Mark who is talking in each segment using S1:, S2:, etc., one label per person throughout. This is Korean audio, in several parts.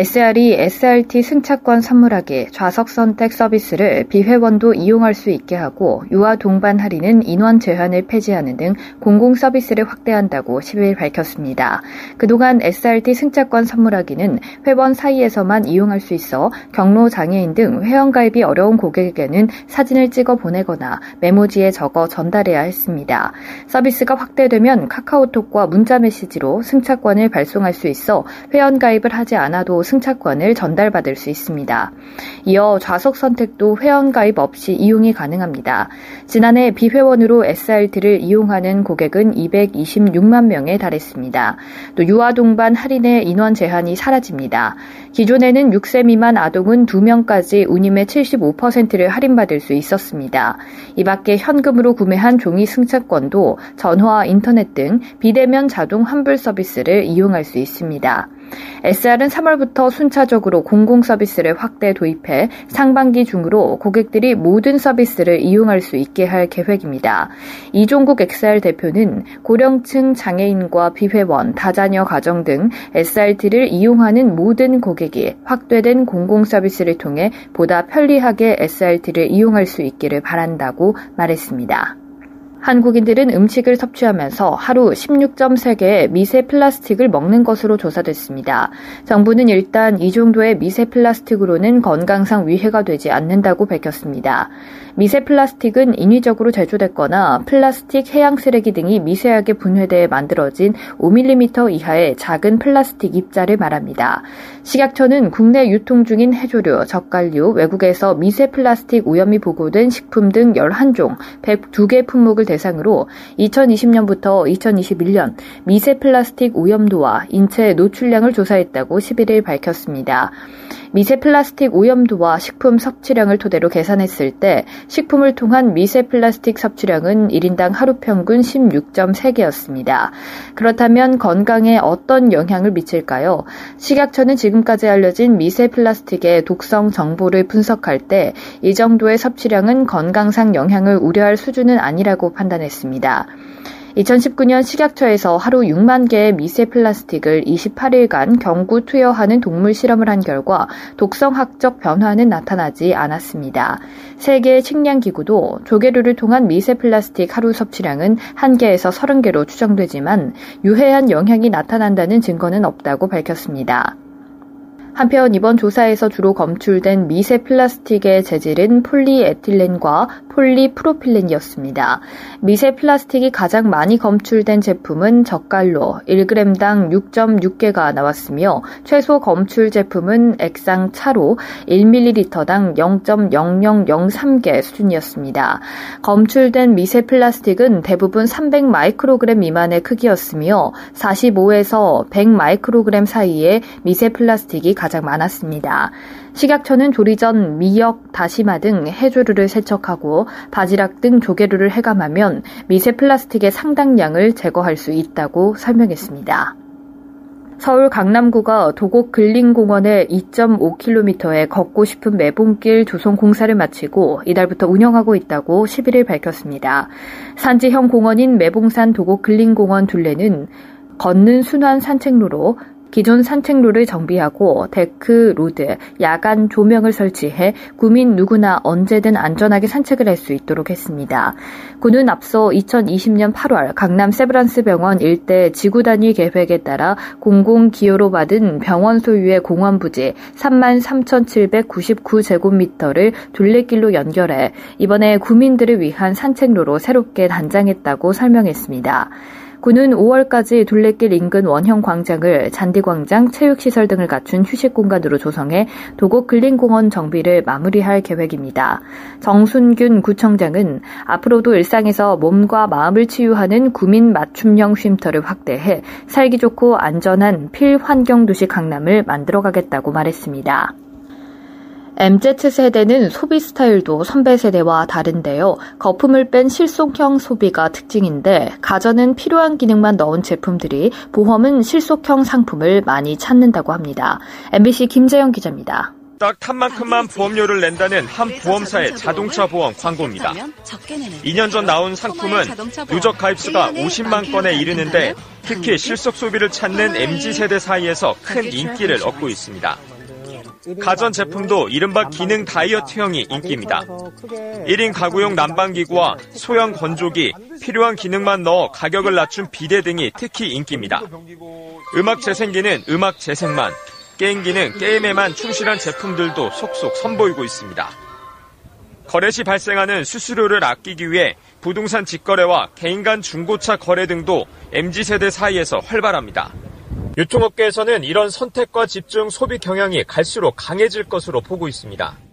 S1: SR이 SRT 승차권 선물하기 좌석 선택 서비스를 비회원도 이용할 수 있게 하고 유아 동반 할인은 인원 제한을 폐지하는 등 공공 서비스를 확대한다고 10일 밝혔습니다. 그동안 SRT 승차권 선물하기는 회원 사이에서만 이용할 수 있어 경로 장애인 등 회원가입이 어려운 고객에게는 사진을 찍어 보내거나 메모지에 적어 전달해야 했습니다. 서비스가 확대되면 카카오톡과 문자 메시지로 승차권을 발송할 수 있어 회원가입을 하지 않아도 승차권을 전달받을 수 있습니다. 이어 좌석 선택도 회원가입 없이 이용이 가능합니다. 지난해 비회원으로 SRT를 이용하는 고객은 226만 명에 달했습니다. 또 유아 동반 할인의 인원 제한이 사라집니다. 기존에는 6세 미만 아동은 2명까지 운임의 75%를 할인받을 수 있었습니다. 이 밖에 현금으로 구매한 종이 승차권도 전화, 인터넷 등 비대면 자동 환불 서비스를 이용할 수 있습니다. SR은 3월부터 순차적으로 공공 서비스를 확대 도입해 상반기 중으로 고객들이 모든 서비스를 이용할 수 있게 할 계획입니다. 이종국 XR 대표는 고령층 장애인과 비회원, 다자녀 가정 등 SRT를 이용하는 모든 고객이 확대된 공공 서비스를 통해 보다 편리하게 SRT를 이용할 수 있기를 바란다고 말했습니다. 한국인들은 음식을 섭취하면서 하루 16.3개의 미세 플라스틱을 먹는 것으로 조사됐습니다. 정부는 일단 이 정도의 미세 플라스틱으로는 건강상 위해가 되지 않는다고 밝혔습니다. 미세 플라스틱은 인위적으로 제조됐거나 플라스틱 해양 쓰레기 등이 미세하게 분해돼 만들어진 5mm 이하의 작은 플라스틱 입자를 말합니다. 식약처는 국내 유통 중인 해조류, 젓갈류, 외국에서 미세 플라스틱 오염이 보고된 식품 등 11종, 102개 품목을 대상으로 2020년부터 2021년 미세 플라스틱 오염도와 인체 노출량을 조사했다고 11일 밝혔습니다. 미세 플라스틱 오염도와 식품 섭취량을 토대로 계산했을 때 식품을 통한 미세 플라스틱 섭취량은 1인당 하루 평균 16.3개였습니다. 그렇다면 건강에 어떤 영향을 미칠까요? 식약처는 지금까지 알려진 미세 플라스틱의 독성 정보를 분석할 때 이 정도의 섭취량은 건강상 영향을 우려할 수준은 아니라고 판단했습니다. 2019년 식약처에서 하루 6만 개의 미세 플라스틱을 28일간 경구 투여하는 동물 실험을 한 결과 독성학적 변화는 나타나지 않았습니다. 세계 식량기구도 조개류를 통한 미세 플라스틱 하루 섭취량은 1개에서 30개로 추정되지만 유해한 영향이 나타난다는 증거는 없다고 밝혔습니다. 한편 이번 조사에서 주로 검출된 미세 플라스틱의 재질은 폴리에틸렌과 폴리프로필렌이었습니다. 미세 플라스틱이 가장 많이 검출된 제품은 젓갈로 1g당 6.6개가 나왔으며 최소 검출 제품은 액상 차로 1ml당 0.0003개 수준이었습니다. 검출된 미세 플라스틱은 대부분 300 마이크로그램 미만의 크기였으며 45에서 100 마이크로그램 사이의 미세 플라스틱이 가장 많았습니다. 식약처는 조리 전 미역, 다시마 등 해조류를 세척하고 바지락 등 조개류를 해감하면 미세 플라스틱의 상당량을 제거할 수 있다고 설명했습니다. 서울 강남구가 도곡 근린공원의 2.5km에 걷고 싶은 매봉길 조성 공사를 마치고 이달부터 운영하고 있다고 11일 밝혔습니다. 산지형 공원인 매봉산 도곡 근린공원 둘레는 걷는 순환 산책로로 기존 산책로를 정비하고 데크, 로드, 야간 조명을 설치해 구민 누구나 언제든 안전하게 산책을 할 수 있도록 했습니다. 군은 앞서 2020년 8월 강남 세브란스 병원 일대 지구 단위 계획에 따라 공공 기여로 받은 병원 소유의 공원 부지 33,799제곱미터를 둘레길로 연결해 이번에 구민들을 위한 산책로로 새롭게 단장했다고 설명했습니다. 군은 5월까지 둘레길 인근 원형 광장을 잔디광장, 체육시설 등을 갖춘 휴식 공간으로 조성해 도곡 근린공원 정비를 마무리할 계획입니다. 정순균 구청장은 앞으로도 일상에서 몸과 마음을 치유하는 구민 맞춤형 쉼터를 확대해 살기 좋고 안전한 필환경 도시 강남을 만들어가겠다고 말했습니다. MZ세대는 소비 스타일도 선배 세대와 다른데요. 거품을 뺀 실속형 소비가 특징인데 가전은 필요한 기능만 넣은 제품들이 보험은 실속형 상품을 많이 찾는다고 합니다. MBC 김재영 기자입니다.
S2: 딱 탑만큼만 보험료를 낸다는 한 보험사의 자동차 보험 광고입니다. 2년 전 나온 상품은 누적 가입수가 50만 건에 이르는데 특히 실속 소비를 찾는 MZ세대 사이에서 큰 인기를 얻고 있습니다. 가전 제품도 이른바 기능 다이어트형이 인기입니다. 1인 가구용 난방기구와 소형 건조기, 필요한 기능만 넣어 가격을 낮춘 비대 등이 특히 인기입니다. 음악 재생기는 음악 재생만, 게임기는 게임에만 충실한 제품들도 속속 선보이고 있습니다. 거래 시 발생하는 수수료를 아끼기 위해 부동산 직거래와 개인 간 중고차 거래 등도 MZ세대 사이에서 활발합니다. 유통업계에서는 이런 선택과 집중 소비 경향이 갈수록 강해질 것으로 보고 있습니다.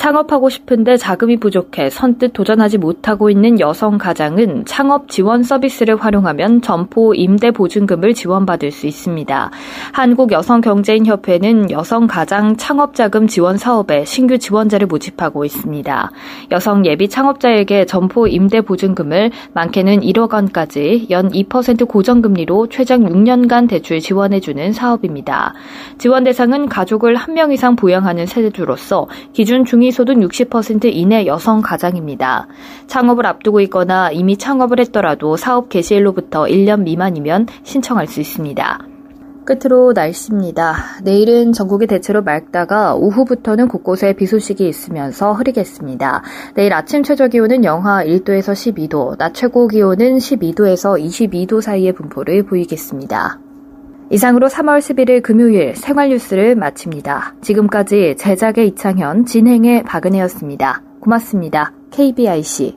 S1: 창업하고 싶은데 자금이 부족해 선뜻 도전하지 못하고 있는 여성 가장은 창업 지원 서비스를 활용하면 점포 임대 보증금을 지원받을 수 있습니다. 한국여성경제인협회는 여성 가장 창업자금 지원 사업에 신규 지원자를 모집하고 있습니다. 여성 예비 창업자에게 점포 임대 보증금을 많게는 1억 원까지 연 2% 고정금리로 최장 6년간 대출 지원해주는 사업입니다. 지원 대상은 가족을 한명 이상 부양하는 세대주로서 기준 중위 소득 60% 이내 여성 가장입니다. 창업을 앞두고 있거나 이미 창업을 했더라도 사업 개시일로부터 1년 미만이면 신청할 수 있습니다. 끝으로 날씨입니다. 내일은 전국이 대체로 맑다가 오후부터는 곳곳에 비 소식이 있으면서 흐리겠습니다. 내일 아침 최저 기온은 영하 1도에서 12도, 낮 최고 기온은 12도에서 22도 사이의 분포를 보이겠습니다. 이상으로 3월 11일 금요일 생활 뉴스를 마칩니다. 지금까지 제작의 이창현, 진행의 박은혜였습니다. 고맙습니다. KBIC.